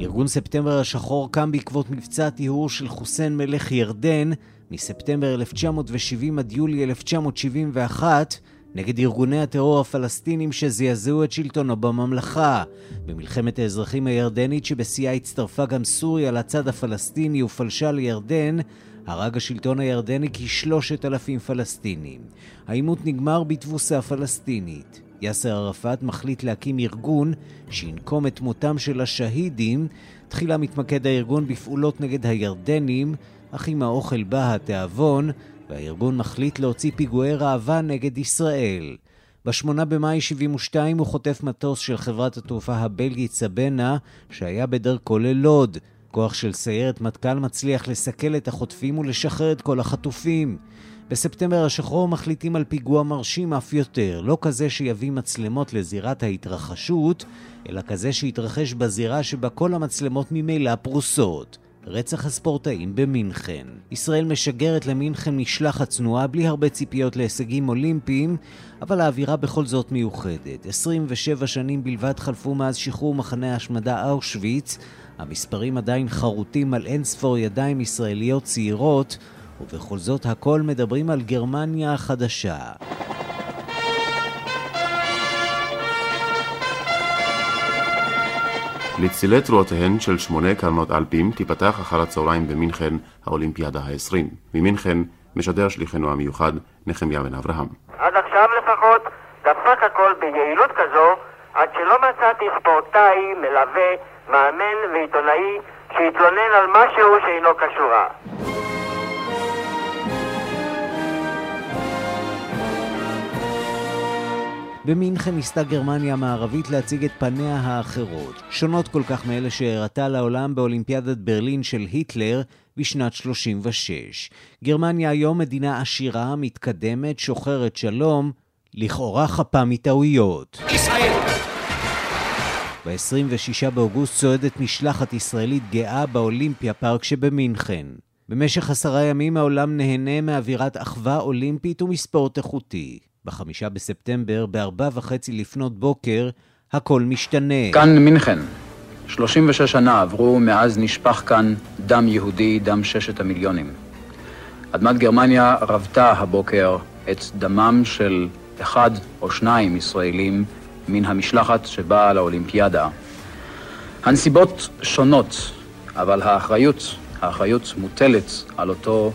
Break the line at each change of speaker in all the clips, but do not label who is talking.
ארגון ספטמבר השחור קם בעקבות מבצע הטיהור של חוסיין מלך ירדן מספטמבר 1970 עד יולי 1971 נגד ארגוני הטרור הפלסטינים שזעזעו את שלטונו בממלכה. במלחמת האזרחים הירדנית שבשיאה הצטרפה גם סוריה לצד הפלסטיני ופלשה לירדן, הרג השלטון הירדני כשלושת אלפים פלסטינים. העימות נגמר בתבוסה פלסטינית. יאסר ערפאת מחליט להקים ארגון שינקום את מותם של השהידים. תחילה מתמקד הארגון בפעולות נגד הירדנים, אך עם האוכל בא התיאבון, והארגון מחליט להוציא פיגועי ראווה נגד ישראל. ב-8 במאי 72 הוא חוטף מטוס של חברת התעופה הבלגית סבנה, שהיה בדרכו ללוד. כוח של סיירת מטכ"ל מצליח לסכל את החוטפים ולשחרר את כל החטופים. בספטמבר השחור מחליטים על פיגוע מרשים אף יותר, לא כזה שיביא מצלמות לזירת ההתרחשות, אלא כזה שיתרחש בזירה שבה כל המצלמות ממילא פרוסות. רצח הספורטאים במינכן. ישראל משגרת למינכן משלחת צנועה בלי הרבה ציפיות להישגים אולימפיים, אבל האווירה בכל זאת מיוחדת. 27 שנים בלבד חלפו מאז שחרור מחנה ההשמדה אושוויץ, המספרים עדיין חרוטים על אין ספור ידיים ישראליות צעירות, ובכל זאת הכל מדברים על גרמניה החדשה.
לצילי תרועותיהן של שמונה קרנות אלפים תיפתח אחר הצהריים במינכן האולימפיאדה ה-20. ממינכן משדר שליחנו המיוחד נחמיה בן אברהם.
עד עכשיו לפחות דפק הכל ביעילות כזו עד שלא מצאתי ספורטאי, מלווה, מאמן ועיתונאי שהתלונן על משהו שאינו קשורה.
במינכן ניסתה גרמניה המערבית להציג את פניה האחרות, שונות כל כך מאלה שהראתה לעולם באולימפיאדת ברלין של היטלר בשנת 36. גרמניה היום מדינה עשירה, מתקדמת, שוחרת שלום, לכאורה חפה מטעויות. ישראל! ב-26 באוגוסט צועדת משלחת ישראלית גאה באולימפיה פארק שבמינכן. במשך עשרה ימים העולם נהנה מאווירת אחווה אולימפית ומספורט איכותי. בחמישה בספטמבר, בארבע וחצי לפנות בוקר, הכל משתנה.
כאן מינכן. 36 שנה עברו מאז נשפך כאן דם יהודי, דם ששת המיליונים. אדמת גרמניה רבתה הבוקר את דמם של אחד או שניים ישראלים מן המשלחת שבאה לאולימפיאדה. הנסיבות שונות, אבל האחריות, האחריות מוטלת על אותו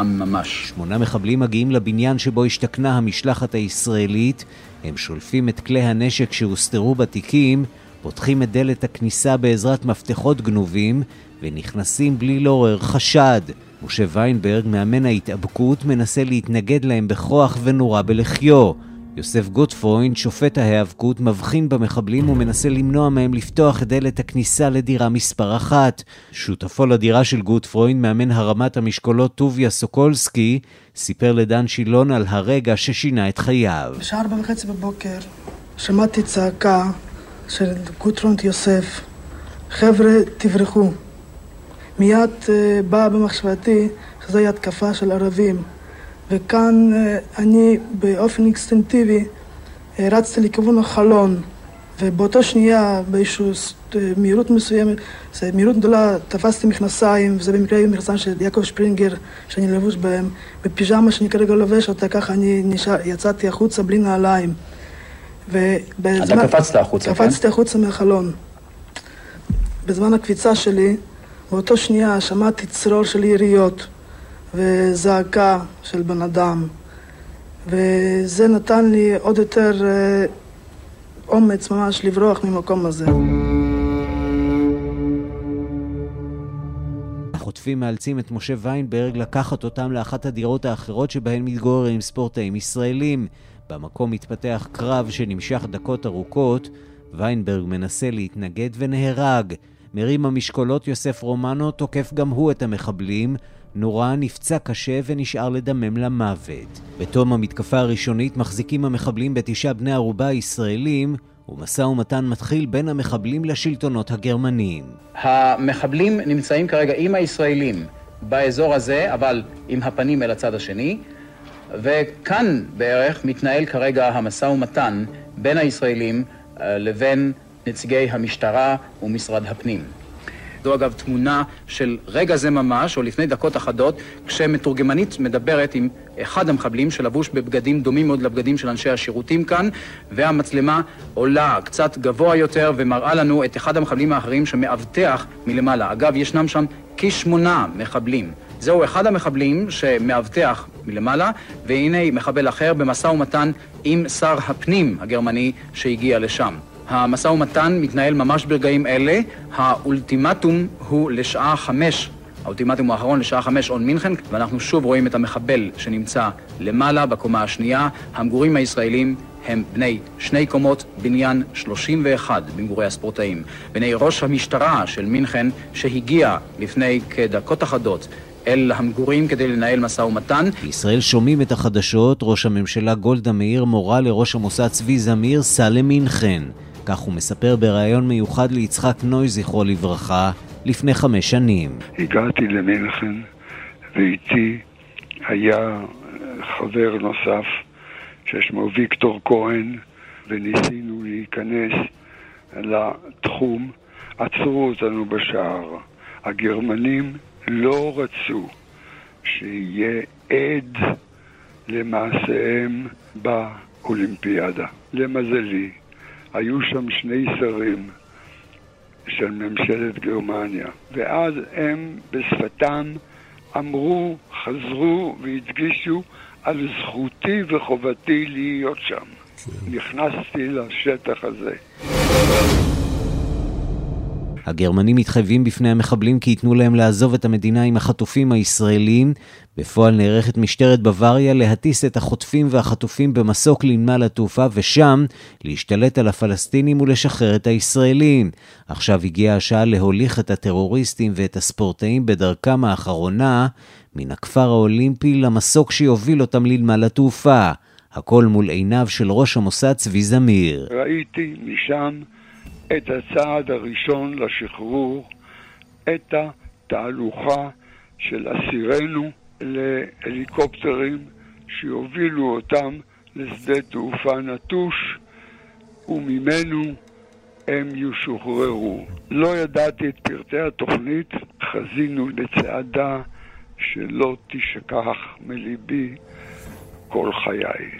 עם ממש.
שמונה מחבלים מגיעים לבניין שבו השתכנה המשלחת הישראלית, הם שולפים את כלי הנשק שהוסתרו בתיקים, פותחים את דלת הכניסה בעזרת מפתחות גנובים, ונכנסים בלי לעורר חשד. משה ויינברג, מאמן ההתאבקות, מנסה להתנגד להם בכוח ונורה בלחיו. יוסף גוטפרוינד, שופט ההיאבקות, מבחין במחבלים ומנסה למנוע מהם לפתוח את דלת הכניסה לדירה מספר אחת. שותפו לדירה של גוטפרוינד, מאמן הרמת המשקולות טוביה סוקולסקי, סיפר לדן שילון על הרגע ששינה את חייו.
בשעה ארבע וחצי בבוקר שמעתי צעקה של גוטפרוינד יוסף, חבר'ה, תברחו. מיד uh, באה במחשבתי שזוהי התקפה של ערבים. וכאן אה, אני באופן אינסטנטיבי אה, רצתי לכיוון החלון, ובאותה שנייה, באיזושהי אה, מהירות מסוימת, זה מהירות גדולה, תפסתי מכנסיים, וזה במקרה היו מכנסיים של יעקב שפרינגר, שאני לבוש בהם, בפיג'מה שאני כרגע לובש אותה, ככה אני נשאר, יצאתי החוצה בלי נעליים.
ובזמן... אתה קפצת החוצה,
קפצתי כן? קפצתי החוצה מהחלון. בזמן הקפיצה שלי, באותו שנייה שמעתי צרור של יריות. וזעקה של בן אדם. וזה נתן לי עוד יותר אה, אומץ ממש לברוח ממקום הזה.
החוטפים מאלצים את משה ויינברג לקחת אותם לאחת הדירות האחרות שבהן מתגוררים ספורטאים ישראלים. במקום מתפתח קרב שנמשך דקות ארוכות, ויינברג מנסה להתנגד ונהרג. מרים המשקולות יוסף רומנו תוקף גם הוא את המחבלים, נורה נפצע קשה ונשאר לדמם למוות. בתום המתקפה הראשונית מחזיקים המחבלים בתשעה בני ערובה ישראלים, ומשא ומתן מתחיל בין המחבלים לשלטונות הגרמניים.
המחבלים נמצאים כרגע עם הישראלים באזור הזה, אבל עם הפנים אל הצד השני, וכאן בערך מתנהל כרגע המשא ומתן בין הישראלים אה, לבין נציגי המשטרה ומשרד הפנים. זו אגב תמונה של רגע זה ממש, או לפני דקות אחדות, כשמתורגמנית מדברת עם אחד המחבלים שלבוש בבגדים דומים מאוד לבגדים של אנשי השירותים כאן, והמצלמה עולה קצת גבוה יותר ומראה לנו את אחד המחבלים האחרים שמאבטח מלמעלה. אגב, ישנם שם כשמונה מחבלים. זהו אחד המחבלים שמאבטח מלמעלה, והנה מחבל אחר במשא ומתן עם שר הפנים הגרמני שהגיע לשם. המשא ומתן מתנהל ממש ברגעים אלה, האולטימטום הוא לשעה חמש, האולטימטום האחרון לשעה חמש און מינכן, ואנחנו שוב רואים את המחבל שנמצא למעלה בקומה השנייה. המגורים הישראלים הם בני שני קומות, בניין 31 במגורי הספורטאים. בני ראש המשטרה של מינכן שהגיע לפני כדקות אחדות אל המגורים כדי לנהל משא ומתן.
בישראל שומעים את החדשות, ראש הממשלה גולדה מאיר מורה לראש המוסד צבי זמיר, סע למינכן. כך הוא מספר בריאיון מיוחד ליצחק נוי, זכרו לברכה, לפני חמש שנים.
הגעתי למינכן, ואיתי היה חבר נוסף ששמו ויקטור כהן, וניסינו להיכנס לתחום. עצרו אותנו בשער. הגרמנים לא רצו שיהיה עד למעשיהם באולימפיאדה. למזלי, היו שם שני שרים של ממשלת גרמניה, ואז הם בשפתם אמרו, חזרו והדגישו על זכותי וחובתי להיות שם. כן. נכנסתי לשטח הזה.
הגרמנים מתחייבים בפני המחבלים כי ייתנו להם לעזוב את המדינה עם החטופים הישראלים. בפועל נערכת משטרת בוואריה להטיס את החוטפים והחטופים במסוק לנמל התעופה ושם להשתלט על הפלסטינים ולשחרר את הישראלים. עכשיו הגיעה השעה להוליך את הטרוריסטים ואת הספורטאים בדרכם האחרונה מן הכפר האולימפי למסוק שיוביל אותם לנמל התעופה. הכל מול עיניו של ראש המוסד צבי זמיר.
ראיתי משם את הצעד הראשון לשחרור, את התהלוכה של אסירינו להליקופטרים שיובילו אותם לשדה תעופה נטוש, וממנו הם ישוחררו. לא ידעתי את פרטי התוכנית, חזינו לצעדה שלא תשכח מליבי כל חיי.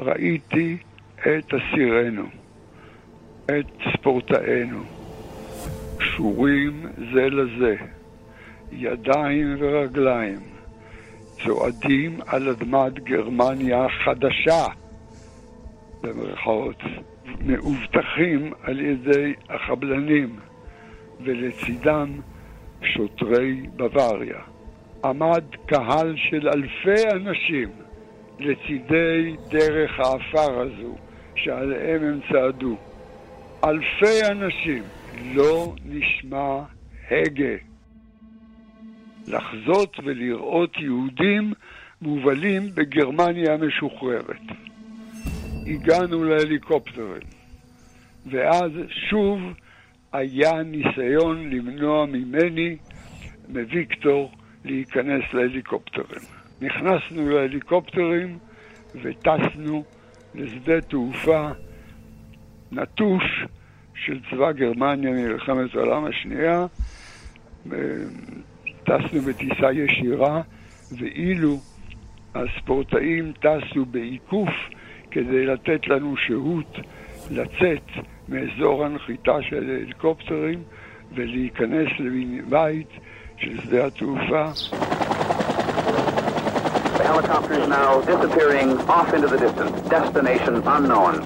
ראיתי את אסירנו. את ספורטאינו, קשורים זה לזה, ידיים ורגליים, צועדים על אדמת גרמניה החדשה, במרכאות, מאובטחים על ידי החבלנים, ולצידם שוטרי בוואריה. עמד קהל של אלפי אנשים לצידי דרך האפר הזו, שעליהם הם צעדו. אלפי אנשים, לא נשמע הגה. לחזות ולראות יהודים מובלים בגרמניה המשוחררת. הגענו להליקופטרים, ואז שוב היה ניסיון למנוע ממני, מוויקטור, להיכנס להליקופטרים. נכנסנו להליקופטרים וטסנו לשדה תעופה נטוש של צבא גרמניה ממלחמת העולם השנייה. טסנו בטיסה ישירה, ואילו הספורטאים טסו בעיקוף כדי לתת לנו שהות לצאת מאזור הנחיתה של הליקופטרים ולהיכנס לבית של שדה התעופה.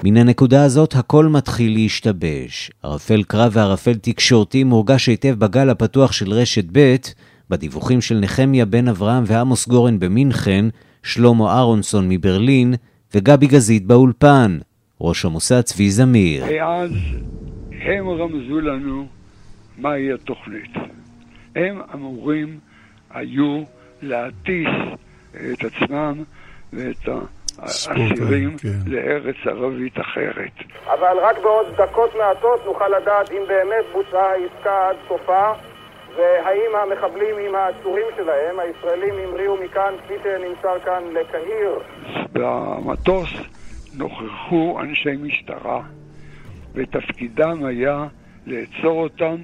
מן הנקודה הזאת הכל מתחיל להשתבש. ערפל קרב וערפל תקשורתי מורגש היטב בגל הפתוח של רשת ב', בדיווחים של נחמיה בן אברהם ועמוס גורן במינכן, שלמה אהרונסון מברלין וגבי גזית באולפן. ראש המוסד צבי זמיר.
אז הם רמזו לנו מהי התוכנית. הם אמורים היו להטיס את עצמם ואת האסירים כן. לארץ ערבית אחרת.
אבל רק בעוד דקות מעטות נוכל לדעת אם באמת בוצעה העסקה עד סופה והאם המחבלים עם העצורים שלהם, הישראלים המריאו מכאן, כפי שנמסר כאן, לקהיר.
במטוס נוכחו אנשי משטרה ותפקידם היה לאצור אותם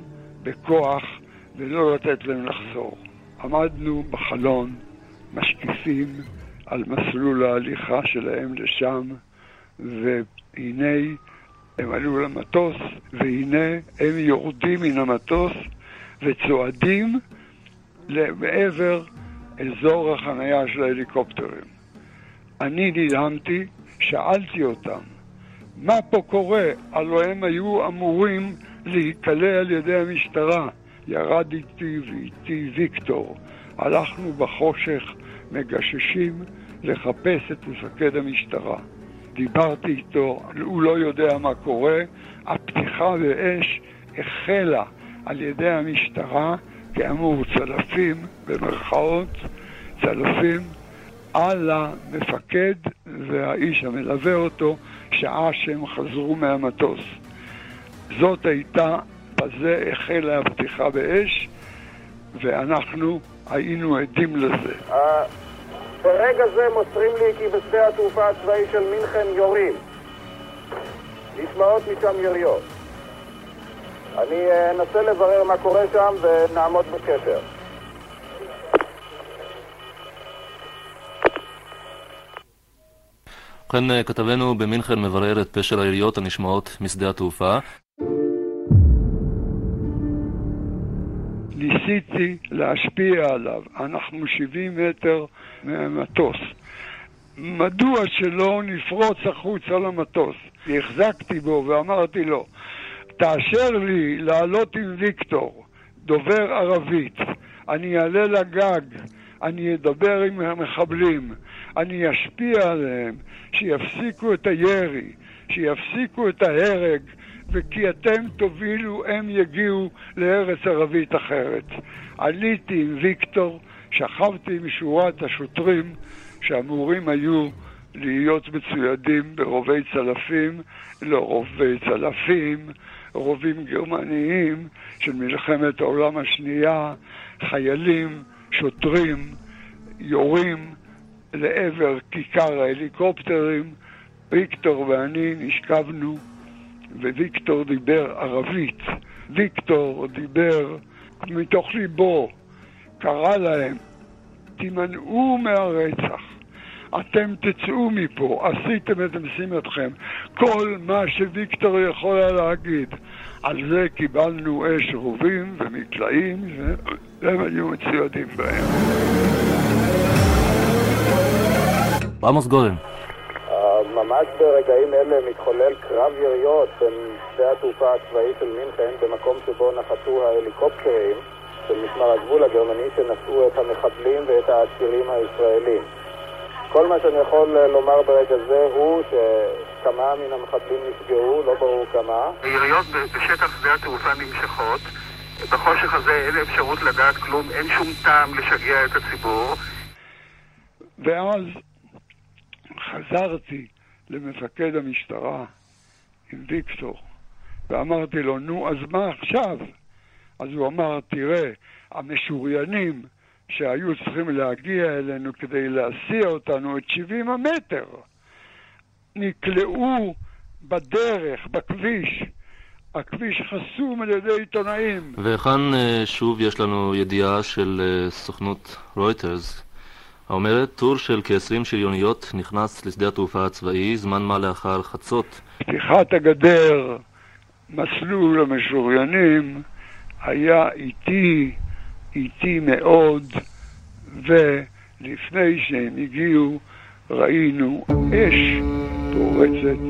בכוח ולא לתת להם לחזור. עמדנו בחלון, משקיפים על מסלול ההליכה שלהם לשם, והנה הם עלו למטוס, והנה הם יורדים מן המטוס וצועדים לעבר אזור החניה של ההליקופטרים. אני נדהמתי, שאלתי אותם, מה פה קורה? הלוא הם היו אמורים להיקלע על ידי המשטרה. ירד איתי ואיתי ויקטור. הלכנו בחושך, מגששים, לחפש את מפקד המשטרה. דיברתי איתו, הוא לא יודע מה קורה. הפתיחה באש החלה על ידי המשטרה, כאמור צלפים, במרכאות, צלפים, על המפקד והאיש המלווה אותו, שעה שהם חזרו מהמטוס. זאת הייתה, בזה החלה הפתיחה באש, ואנחנו היינו עדים לזה.
ברגע זה מוסרים לי כי בשדה התעופה הצבאי של מינכן יורים. נשמעות משם יריות. אני אה, אנסה לברר מה קורה שם ונעמוד בקשר.
ובכן, אה, כתבנו במינכן מברר את פשר היריות הנשמעות משדה התעופה.
ניסיתי להשפיע עליו, אנחנו 70 מטר מהמטוס. מדוע שלא נפרוץ החוצה למטוס? החזקתי בו ואמרתי לו, תאשר לי לעלות עם ויקטור, דובר ערבית, אני אעלה לגג, אני אדבר עם המחבלים, אני אשפיע עליהם, שיפסיקו את הירי, שיפסיקו את ההרג, וכי אתם תובילו, הם יגיעו לארץ ערבית אחרת. עליתי עם ויקטור, שכבתי עם שורת השוטרים שאמורים היו להיות מצוידים ברובי צלפים, לא רובי צלפים, רובים גרמניים של מלחמת העולם השנייה, חיילים, שוטרים, יורים לעבר כיכר ההליקופטרים. ויקטור ואני נשכבנו וויקטור דיבר ערבית. ויקטור דיבר מתוך ליבו, קרא להם, תימנעו מהרצח. אתם תצאו מפה, עשיתם את משימתכם. כל מה שוויקטור יכול היה להגיד. על זה קיבלנו אש רובים ומקלעים, והם היו מצוידים בהם.
עמוס גורן
ממש ברגעים אלה מתחולל קרב יריות בין שדה התעופה הצבאי של מינכן במקום שבו נחתו ההליקופטרים של משמר הגבול הגרמני שנשאו את המחבלים ואת העצירים הישראלים. כל מה שאני יכול לומר ברגע זה הוא שכמה מן המחבלים נפגעו, לא ברור כמה.
היריות בשטח שדה התעופה נמשכות. בחושך הזה אין אפשרות לדעת כלום, אין שום טעם לשגע את הציבור.
ואז חזרתי למפקד המשטרה עם ויקטור, ואמרתי לו, נו, אז מה עכשיו? אז הוא אמר, תראה, המשוריינים שהיו צריכים להגיע אלינו כדי להסיע אותנו את 70 המטר, נקלעו בדרך, בכביש. הכביש חסום על ידי עיתונאים.
וכאן אה, שוב יש לנו ידיעה של אה, סוכנות רויטרס האומרת, טור של כ-20 שריוניות נכנס לשדה התעופה הצבאי זמן מה לאחר חצות.
פתיחת הגדר, מסלול המשוריינים, היה איטי, איטי מאוד, ולפני שהם הגיעו ראינו אש פורצת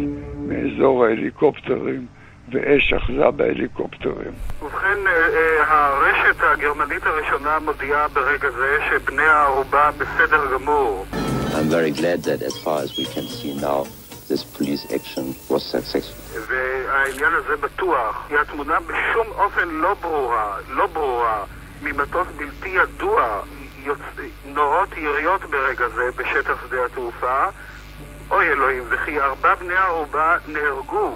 מאזור ההליקופטרים ואש אחזה בהליקופטרים.
ובכן, אה, אה, הרשת הגרמנית הראשונה מודיעה ברגע זה שבני הערובה בסדר גמור. I'm very glad that as far as we can see now, this police action was successful. והעניין הזה בטוח, כי התמונה בשום אופן לא ברורה, לא ברורה, ממטוס בלתי ידוע. נורות יריות ברגע זה בשטח שדה התעופה. אוי אלוהים, וכי ארבע בני הערובה נהרגו.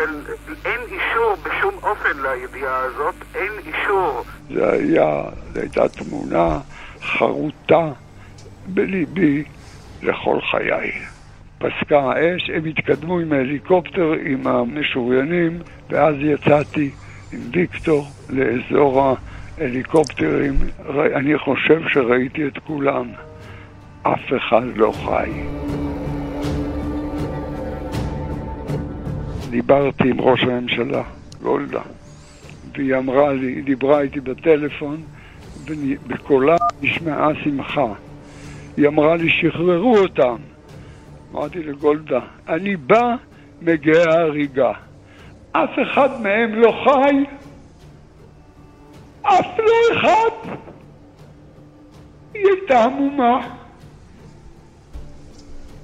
ובכן, אין אישור בשום אופן לידיעה הזאת, אין אישור.
זה היה, זו הייתה תמונה חרוטה בליבי לכל חיי. פסקה האש, הם התקדמו עם ההליקופטר, עם המשוריינים, ואז יצאתי עם ויקטור לאזור ההליקופטרים. אני חושב שראיתי את כולם. אף אחד לא חי. דיברתי עם ראש הממשלה, גולדה, והיא אמרה לי, היא דיברה איתי בטלפון, ובקולה נשמעה שמחה. היא אמרה לי, שחררו אותם. אמרתי לגולדה, אני בא מגאה ההריגה. אף אחד מהם לא חי, אף לא אחד. היא הייתה עמומה.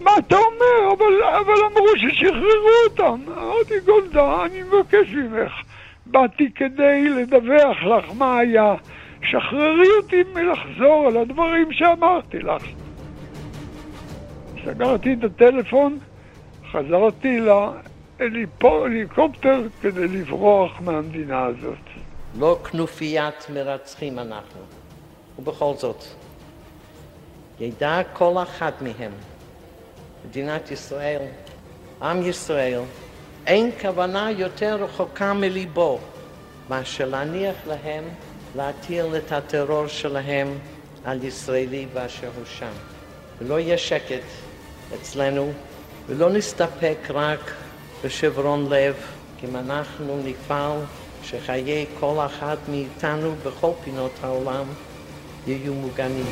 מה אתה אומר? אבל, אבל אמרו ששחררו אותם. אמרתי, גולדה, אני מבקש ממך. באתי כדי לדווח לך מה היה. שחררי אותי מלחזור על הדברים שאמרתי לך. סגרתי את הטלפון, חזרתי להליקופטר כדי לברוח מהמדינה הזאת.
לא כנופיית מרצחים אנחנו, ובכל זאת, ידע כל אחד מהם, מדינת ישראל, עם ישראל, אין כוונה יותר רחוקה מליבו מאשר להניח להם להטיל את הטרור שלהם על ישראלי באשר הוא שם. ולא יהיה שקט אצלנו, ולא נסתפק רק בשברון לב, כי אם אנחנו נפעל שחיי כל אחד מאיתנו בכל פינות העולם יהיו מוגנים.